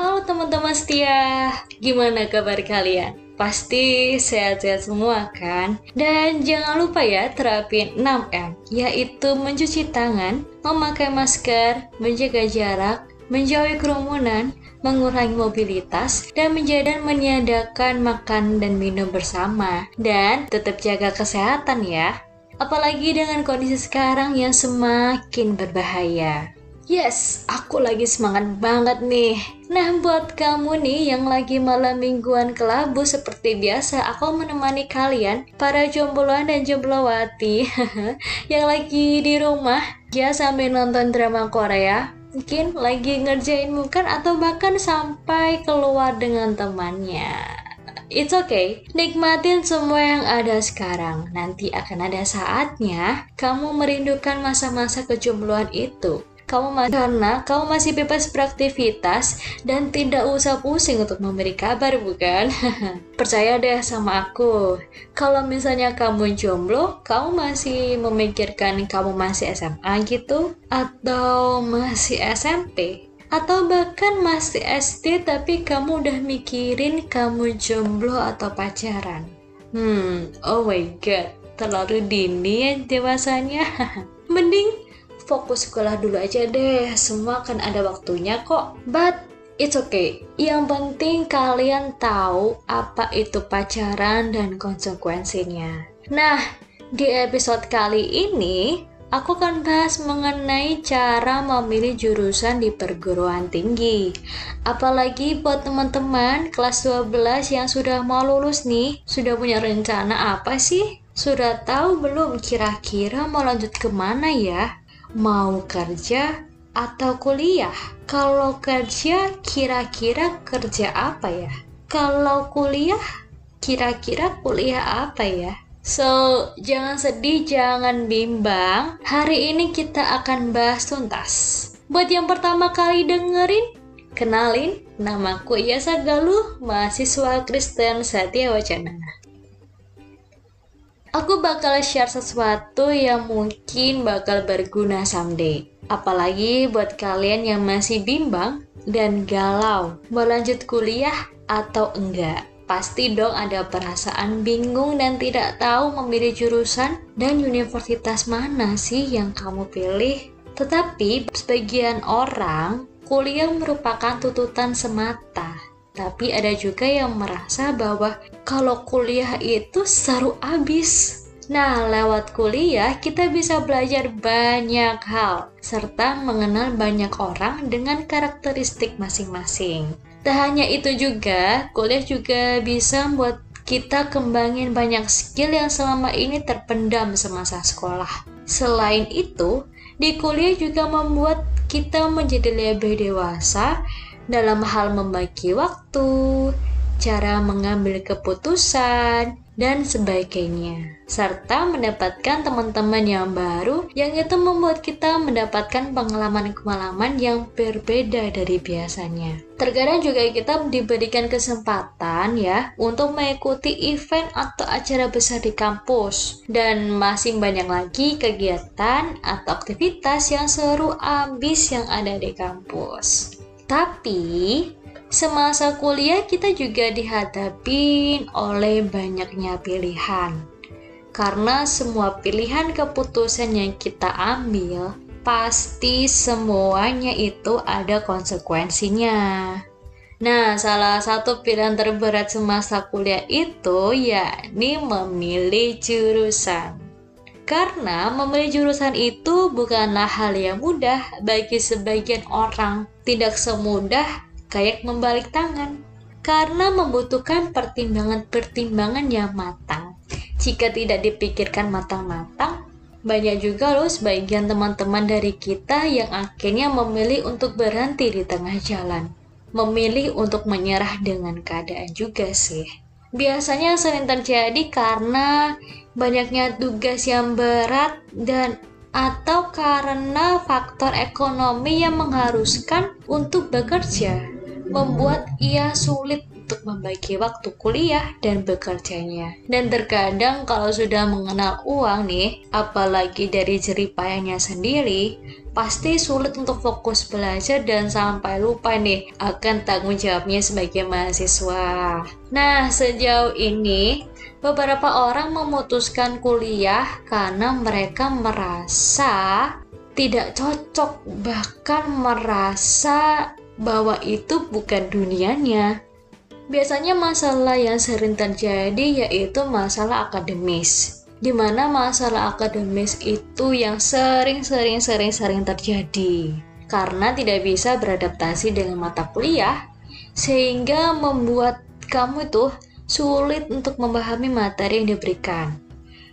Halo teman-teman setia, gimana kabar kalian? Pasti sehat-sehat semua kan? Dan jangan lupa ya terapin 6M, yaitu mencuci tangan, memakai masker, menjaga jarak, menjauhi kerumunan, mengurangi mobilitas, dan menjaga dan meniadakan makan dan minum bersama. Dan tetap jaga kesehatan ya. Apalagi dengan kondisi sekarang yang semakin berbahaya. Yes, aku lagi semangat banget nih. Nah, buat kamu nih yang lagi malam mingguan kelabu seperti biasa, aku menemani kalian, para jombloan dan jomblowati yang lagi di rumah, ya sambil nonton drama Korea, mungkin lagi ngerjain bukan atau bahkan sampai keluar dengan temannya. It's okay, nikmatin semua yang ada sekarang. Nanti akan ada saatnya kamu merindukan masa-masa kejombloan itu kamu masih karena kamu masih bebas beraktivitas dan tidak usah pusing untuk memberi kabar bukan? Percaya deh sama aku. Kalau misalnya kamu jomblo, kamu masih memikirkan kamu masih SMA gitu atau masih SMP? Atau bahkan masih SD tapi kamu udah mikirin kamu jomblo atau pacaran? Hmm, oh my god, terlalu dini ya dewasanya. Mending fokus sekolah dulu aja deh, semua kan ada waktunya kok. But it's okay. Yang penting kalian tahu apa itu pacaran dan konsekuensinya. Nah, di episode kali ini aku akan bahas mengenai cara memilih jurusan di perguruan tinggi. Apalagi buat teman-teman kelas 12 yang sudah mau lulus nih, sudah punya rencana apa sih? Sudah tahu belum kira-kira mau lanjut ke mana ya? Mau kerja atau kuliah? Kalau kerja, kira-kira kerja apa ya? Kalau kuliah, kira-kira kuliah apa ya? So, jangan sedih, jangan bimbang. Hari ini kita akan bahas tuntas. Buat yang pertama kali dengerin, kenalin, namaku Yasa Galuh, mahasiswa Kristen Satya Wacana. Aku bakal share sesuatu yang mungkin bakal berguna someday. Apalagi buat kalian yang masih bimbang dan galau mau lanjut kuliah atau enggak. Pasti dong ada perasaan bingung dan tidak tahu memilih jurusan dan universitas mana sih yang kamu pilih. Tetapi sebagian orang kuliah merupakan tuntutan semata tapi ada juga yang merasa bahwa kalau kuliah itu seru abis. Nah, lewat kuliah kita bisa belajar banyak hal serta mengenal banyak orang dengan karakteristik masing-masing. Tak hanya itu juga, kuliah juga bisa membuat kita kembangin banyak skill yang selama ini terpendam semasa sekolah. Selain itu, di kuliah juga membuat kita menjadi lebih dewasa dalam hal membagi waktu, cara mengambil keputusan, dan sebagainya. Serta mendapatkan teman-teman yang baru yang itu membuat kita mendapatkan pengalaman-pengalaman yang berbeda dari biasanya. Terkadang juga kita diberikan kesempatan ya untuk mengikuti event atau acara besar di kampus dan masih banyak lagi kegiatan atau aktivitas yang seru abis yang ada di kampus. Tapi, semasa kuliah kita juga dihadapin oleh banyaknya pilihan. Karena semua pilihan keputusan yang kita ambil, pasti semuanya itu ada konsekuensinya. Nah, salah satu pilihan terberat semasa kuliah itu yakni memilih jurusan. Karena memilih jurusan itu bukanlah hal yang mudah bagi sebagian orang. Tidak semudah kayak membalik tangan. Karena membutuhkan pertimbangan-pertimbangan yang matang. Jika tidak dipikirkan matang-matang, banyak juga loh sebagian teman-teman dari kita yang akhirnya memilih untuk berhenti di tengah jalan. Memilih untuk menyerah dengan keadaan juga sih. Biasanya sering terjadi karena banyaknya tugas yang berat dan atau karena faktor ekonomi yang mengharuskan untuk bekerja membuat ia sulit untuk membagi waktu kuliah dan bekerjanya. Dan terkadang kalau sudah mengenal uang nih, apalagi dari jeripayanya sendiri, pasti sulit untuk fokus belajar dan sampai lupa nih akan tanggung jawabnya sebagai mahasiswa. Nah, sejauh ini beberapa orang memutuskan kuliah karena mereka merasa tidak cocok, bahkan merasa bahwa itu bukan dunianya. Biasanya masalah yang sering terjadi yaitu masalah akademis, di mana masalah akademis itu yang sering-sering-sering-sering terjadi karena tidak bisa beradaptasi dengan mata kuliah, sehingga membuat kamu tuh sulit untuk memahami materi yang diberikan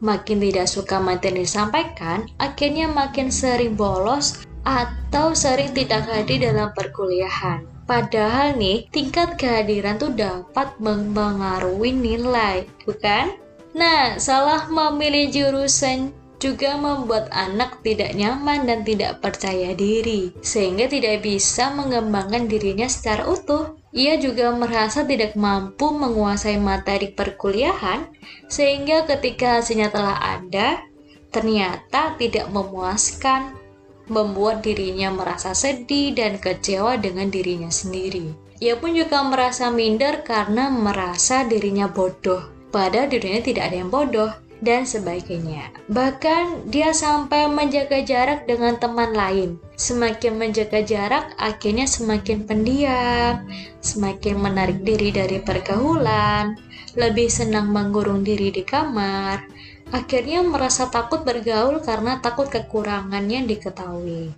makin tidak suka materi yang disampaikan, akhirnya makin sering bolos atau sering tidak hadir dalam perkuliahan. Padahal nih, tingkat kehadiran tuh dapat mempengaruhi nilai, bukan? Nah, salah memilih jurusan juga membuat anak tidak nyaman dan tidak percaya diri, sehingga tidak bisa mengembangkan dirinya secara utuh. Ia juga merasa tidak mampu menguasai materi perkuliahan, sehingga ketika hasilnya telah ada, ternyata tidak memuaskan, membuat dirinya merasa sedih dan kecewa dengan dirinya sendiri. Ia pun juga merasa minder karena merasa dirinya bodoh, padahal dirinya tidak ada yang bodoh dan sebagainya. Bahkan dia sampai menjaga jarak dengan teman lain. Semakin menjaga jarak, akhirnya semakin pendiam, semakin menarik diri dari pergaulan, lebih senang mengurung diri di kamar, akhirnya merasa takut bergaul karena takut kekurangannya diketahui.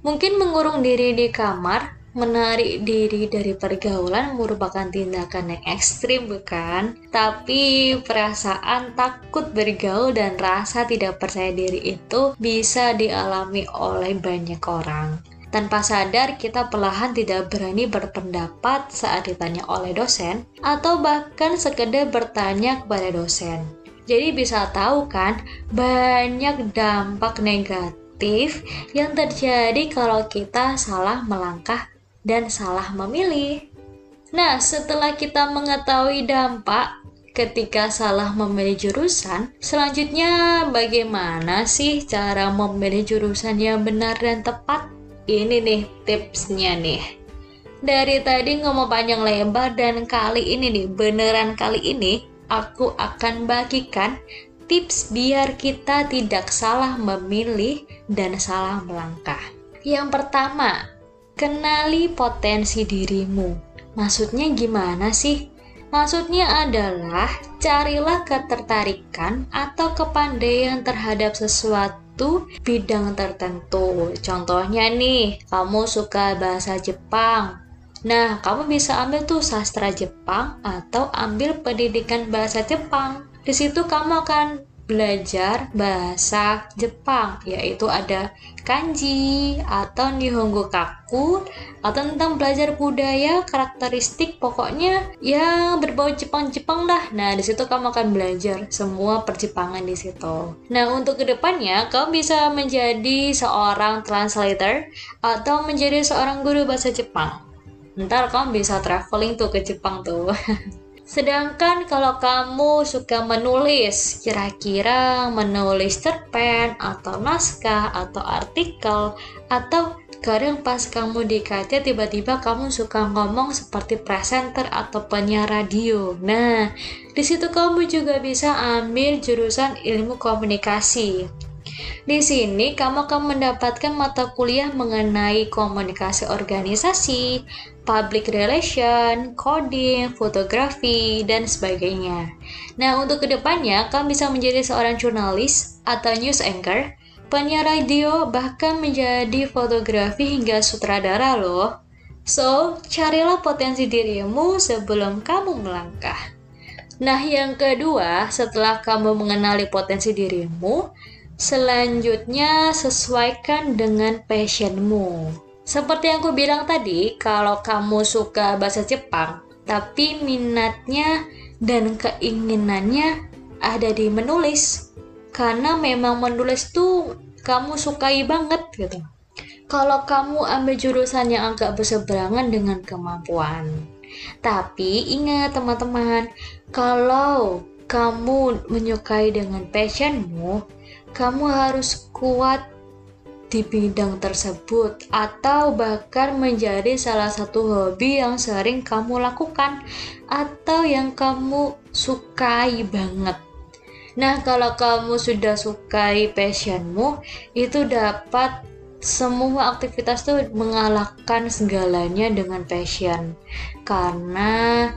Mungkin mengurung diri di kamar menarik diri dari pergaulan merupakan tindakan yang ekstrim bukan? Tapi perasaan takut bergaul dan rasa tidak percaya diri itu bisa dialami oleh banyak orang. Tanpa sadar, kita perlahan tidak berani berpendapat saat ditanya oleh dosen, atau bahkan sekedar bertanya kepada dosen. Jadi bisa tahu kan, banyak dampak negatif yang terjadi kalau kita salah melangkah dan salah memilih. Nah, setelah kita mengetahui dampak ketika salah memilih jurusan, selanjutnya bagaimana sih cara memilih jurusan yang benar dan tepat? Ini nih tipsnya nih. Dari tadi ngomong panjang lebar dan kali ini nih, beneran kali ini aku akan bagikan tips biar kita tidak salah memilih dan salah melangkah. Yang pertama, Kenali potensi dirimu. Maksudnya gimana sih? Maksudnya adalah carilah ketertarikan atau kepandaian terhadap sesuatu bidang tertentu. Contohnya nih, kamu suka bahasa Jepang. Nah, kamu bisa ambil tuh sastra Jepang atau ambil pendidikan bahasa Jepang. Di situ kamu akan belajar bahasa Jepang, yaitu ada kanji atau nihongo kaku atau tentang belajar budaya, karakteristik, pokoknya ya berbau Jepang-Jepang lah. Nah, di situ kamu akan belajar semua perjepangan di situ. Nah, untuk ke depannya kamu bisa menjadi seorang translator atau menjadi seorang guru bahasa Jepang. Ntar kamu bisa traveling tuh ke Jepang tuh. Sedangkan kalau kamu suka menulis, kira-kira menulis cerpen atau naskah atau artikel atau kadang pas kamu di KT tiba-tiba kamu suka ngomong seperti presenter atau penyiar radio. Nah, di situ kamu juga bisa ambil jurusan ilmu komunikasi. Di sini kamu akan mendapatkan mata kuliah mengenai komunikasi organisasi, public relation, coding, fotografi, dan sebagainya. Nah, untuk ke depannya, kamu bisa menjadi seorang jurnalis atau news anchor, penyiar radio, bahkan menjadi fotografi hingga sutradara loh. So, carilah potensi dirimu sebelum kamu melangkah. Nah, yang kedua, setelah kamu mengenali potensi dirimu, selanjutnya sesuaikan dengan passionmu. Seperti yang aku bilang tadi, kalau kamu suka bahasa Jepang, tapi minatnya dan keinginannya ada di menulis. Karena memang menulis tuh kamu sukai banget gitu. Kalau kamu ambil jurusan yang agak berseberangan dengan kemampuan Tapi ingat teman-teman, kalau kamu menyukai dengan passionmu, kamu harus kuat di bidang tersebut atau bahkan menjadi salah satu hobi yang sering kamu lakukan atau yang kamu sukai banget. Nah, kalau kamu sudah sukai passionmu, itu dapat semua aktivitas tuh mengalahkan segalanya dengan passion. Karena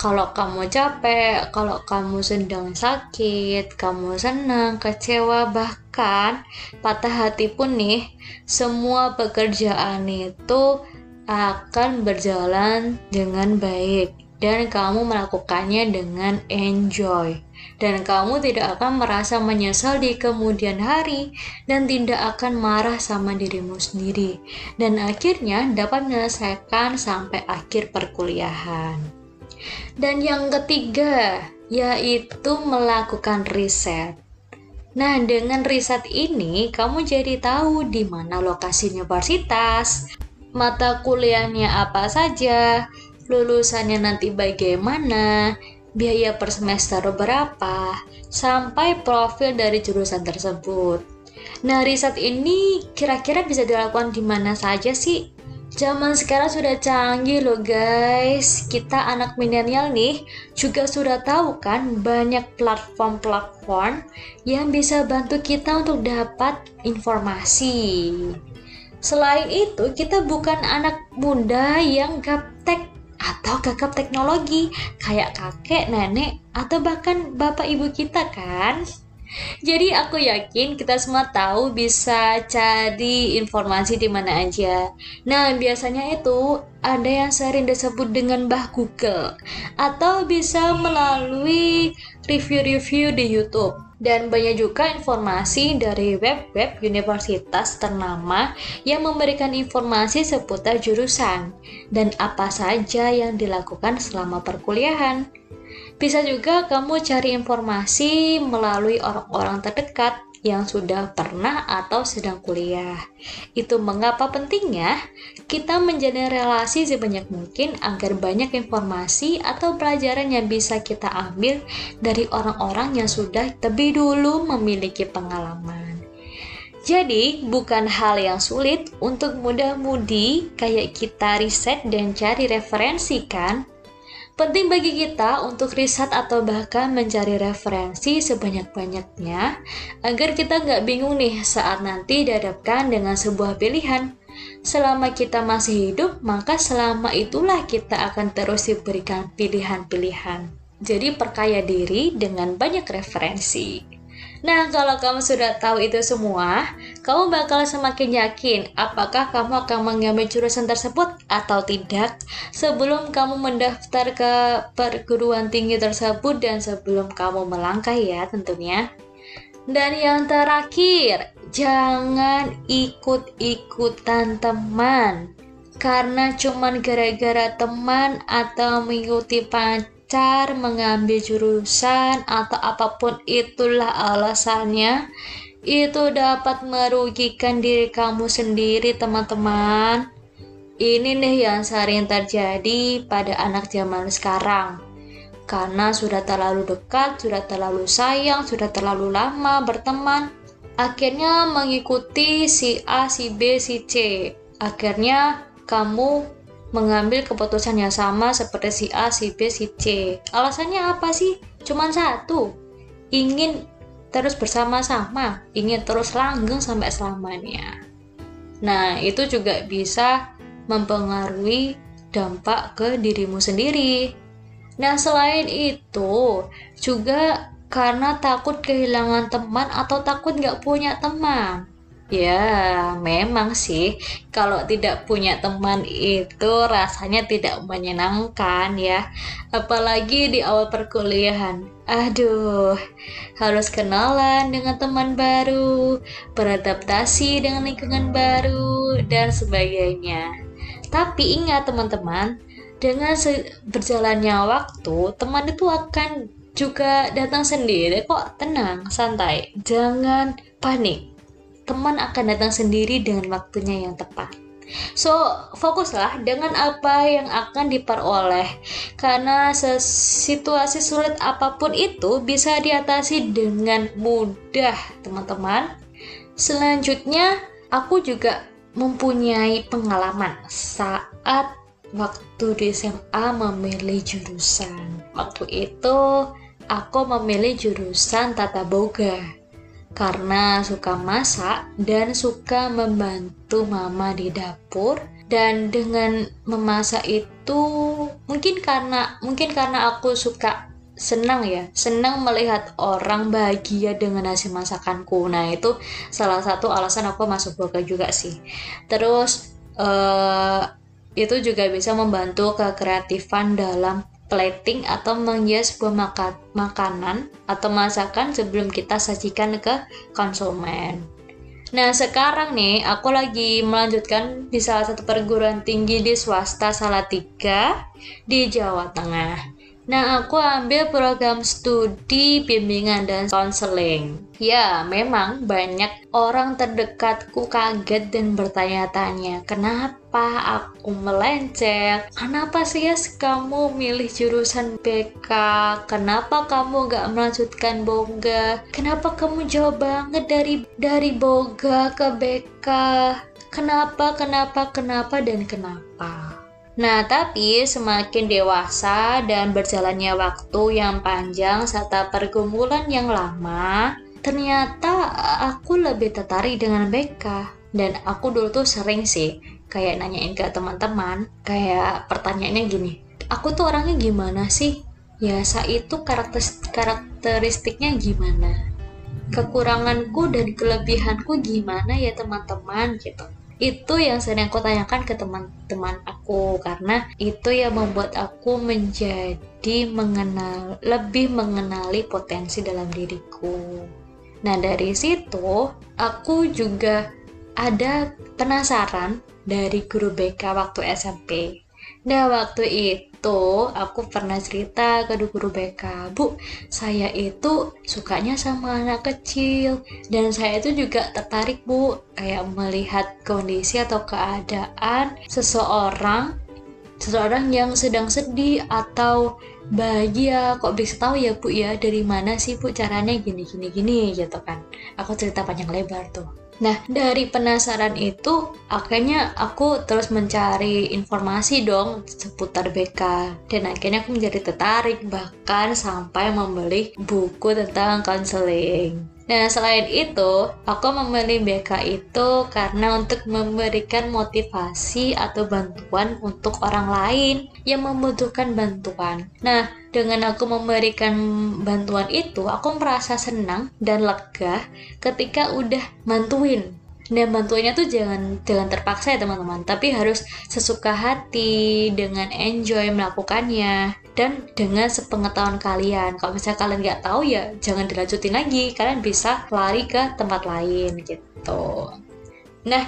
kalau kamu capek, kalau kamu sedang sakit, kamu senang, kecewa, bahkan patah hati pun nih, semua pekerjaan itu akan berjalan dengan baik dan kamu melakukannya dengan enjoy dan kamu tidak akan merasa menyesal di kemudian hari dan tidak akan marah sama dirimu sendiri dan akhirnya dapat menyelesaikan sampai akhir perkuliahan. Dan yang ketiga, yaitu melakukan riset. Nah, dengan riset ini kamu jadi tahu di mana lokasi universitas, mata kuliahnya apa saja, lulusannya nanti bagaimana, biaya per semester berapa, sampai profil dari jurusan tersebut. Nah, riset ini kira-kira bisa dilakukan di mana saja sih? Zaman sekarang sudah canggih loh guys. Kita anak milenial nih juga sudah tahu kan banyak platform-platform yang bisa bantu kita untuk dapat informasi. Selain itu, kita bukan anak muda yang gaptek atau gagap teknologi kayak kakek, nenek, atau bahkan bapak ibu kita kan? Jadi aku yakin kita semua tahu bisa cari informasi di mana aja. Nah, biasanya itu ada yang sering disebut dengan bah Google atau bisa melalui review-review di YouTube. Dan banyak juga informasi dari web-web universitas ternama yang memberikan informasi seputar jurusan dan apa saja yang dilakukan selama perkuliahan. Bisa juga kamu cari informasi melalui orang-orang terdekat yang sudah pernah atau sedang kuliah. Itu mengapa pentingnya kita menjalin relasi sebanyak mungkin agar banyak informasi atau pelajaran yang bisa kita ambil dari orang-orang yang sudah lebih dulu memiliki pengalaman. Jadi, bukan hal yang sulit untuk mudah-mudi kayak kita riset dan cari referensi kan? Penting bagi kita untuk riset atau bahkan mencari referensi sebanyak-banyaknya agar kita nggak bingung nih saat nanti dihadapkan dengan sebuah pilihan. Selama kita masih hidup, maka selama itulah kita akan terus diberikan pilihan-pilihan. Jadi perkaya diri dengan banyak referensi. Nah, kalau kamu sudah tahu itu semua, kamu bakal semakin yakin apakah kamu akan mengambil jurusan tersebut atau tidak sebelum kamu mendaftar ke perguruan tinggi tersebut dan sebelum kamu melangkah ya tentunya. Dan yang terakhir, jangan ikut-ikutan teman. Karena cuman gara-gara teman atau mengikuti pacar, mengambil jurusan, atau apa pun itulah alasannya, itu dapat merugikan diri kamu sendiri, teman-teman. Ini nih yang sering terjadi pada anak zaman sekarang. Karena sudah terlalu dekat, sudah terlalu sayang, sudah terlalu lama berteman, akhirnya mengikuti si A, si B, si C. Akhirnya kamu mengambil keputusan yang sama seperti si A, si B, si C. Alasannya apa sih? Cuman satu, ingin terus bersama-sama, ingin terus langgeng sampai selamanya. Nah, itu juga bisa mempengaruhi dampak ke dirimu sendiri. Nah, selain itu, juga karena takut kehilangan teman atau takut nggak punya teman. Ya, memang sih, kalau tidak punya teman itu rasanya tidak menyenangkan ya. Apalagi di awal perkuliahan. Aduh, harus kenalan dengan teman baru, beradaptasi dengan lingkungan baru, dan sebagainya. Tapi ingat teman-teman, dengan berjalannya waktu, teman itu akan juga datang sendiri kok tenang santai jangan panik teman akan datang sendiri dengan waktunya yang tepat. So, fokuslah dengan apa yang akan diperoleh. Karena situasi sulit apa pun itu bisa diatasi dengan mudah, teman-teman. Selanjutnya, aku juga mempunyai pengalaman saat waktu di SMA memilih jurusan. Waktu itu aku memilih jurusan tata boga karena suka masak dan suka membantu mama di dapur dan dengan memasak itu mungkin karena mungkin karena aku suka senang ya senang melihat orang bahagia dengan hasil masakanku. Nah itu salah satu alasan aku masuk boga juga sih. Terus uh, itu juga bisa membantu kekreatifan dalam plating atau menghias sebuah maka makanan atau masakan sebelum kita sajikan ke konsumen. Nah sekarang nih aku lagi melanjutkan di salah satu perguruan tinggi di swasta Salatiga di Jawa Tengah. Nah, aku ambil program studi bimbingan dan konseling. Ya, memang banyak orang terdekatku kaget dan bertanya-tanya, kenapa aku melenceng? Kenapa sih ya kamu milih jurusan BK? Kenapa kamu gak melanjutkan boga? Kenapa kamu jauh banget dari dari boga ke BK? Kenapa, kenapa, kenapa, dan kenapa? Nah, tapi semakin dewasa dan berjalannya waktu yang panjang serta pergumulan yang lama, ternyata aku lebih tertarik dengan BK. Dan aku dulu tuh sering sih kayak nanyain ke teman-teman, kayak pertanyaannya gini, aku tuh orangnya gimana sih? Ya, saya itu karakter karakteristiknya gimana? Kekuranganku dan kelebihanku gimana ya teman-teman gitu itu yang sering aku tanyakan ke teman-teman aku karena itu yang membuat aku menjadi mengenal lebih mengenali potensi dalam diriku. Nah, dari situ aku juga ada penasaran dari guru BK waktu SMP. Nah, waktu itu itu aku pernah cerita ke guru BK bu saya itu sukanya sama anak kecil dan saya itu juga tertarik bu kayak melihat kondisi atau keadaan seseorang seseorang yang sedang sedih atau bahagia. Kok bisa tahu ya bu ya dari mana sih bu caranya gini gini gini gitu kan. Aku cerita panjang lebar tuh Nah, dari penasaran itu, akhirnya aku terus mencari informasi dong seputar BK. Dan akhirnya aku menjadi tertarik, bahkan sampai membeli buku tentang konseling. Nah, selain itu, aku memilih BK itu karena untuk memberikan motivasi atau bantuan untuk orang lain yang membutuhkan bantuan. Nah, dengan aku memberikan bantuan itu, aku merasa senang dan lega ketika udah bantuin dan bantuannya tuh jangan jangan terpaksa ya teman-teman tapi harus sesuka hati dengan enjoy melakukannya dan dengan sepengetahuan kalian. Kalau misalnya kalian nggak tahu ya jangan dilanjutin lagi. Kalian bisa lari ke tempat lain gitu. Nah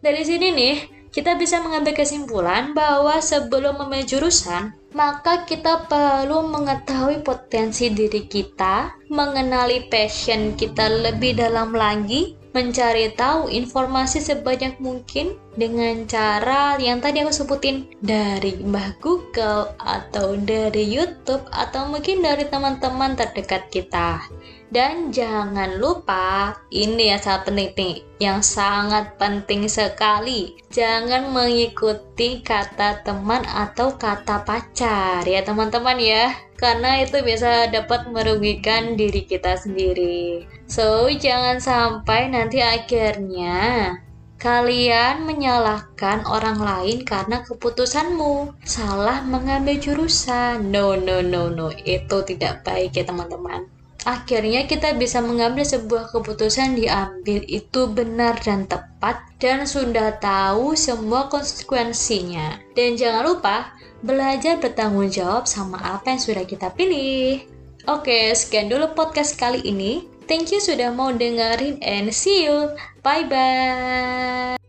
dari sini nih kita bisa mengambil kesimpulan bahwa sebelum memilih jurusan, maka kita perlu mengetahui potensi diri kita, mengenali passion kita lebih dalam lagi, mencari tahu informasi sebanyak mungkin dengan cara yang tadi aku sebutin dari Mbah Google atau dari YouTube atau mungkin dari teman-teman terdekat kita. Dan jangan lupa, ini yang sangat penting yang sangat penting sekali. Jangan mengikuti kata teman atau kata pacar ya teman-teman ya. Karena itu bisa dapat merugikan diri kita sendiri. So, jangan sampai nanti akhirnya kalian menyalahkan orang lain karena keputusanmu salah mengambil jurusan. No, no, no, no. Itu tidak baik ya teman-teman akhirnya kita bisa mengambil sebuah keputusan diambil itu benar dan tepat dan sudah tahu semua konsekuensinya. Dan jangan lupa belajar bertanggung jawab sama apa yang sudah kita pilih. Oke, sekian dulu podcast kali ini. Thank you sudah mau dengerin and see you. Bye bye.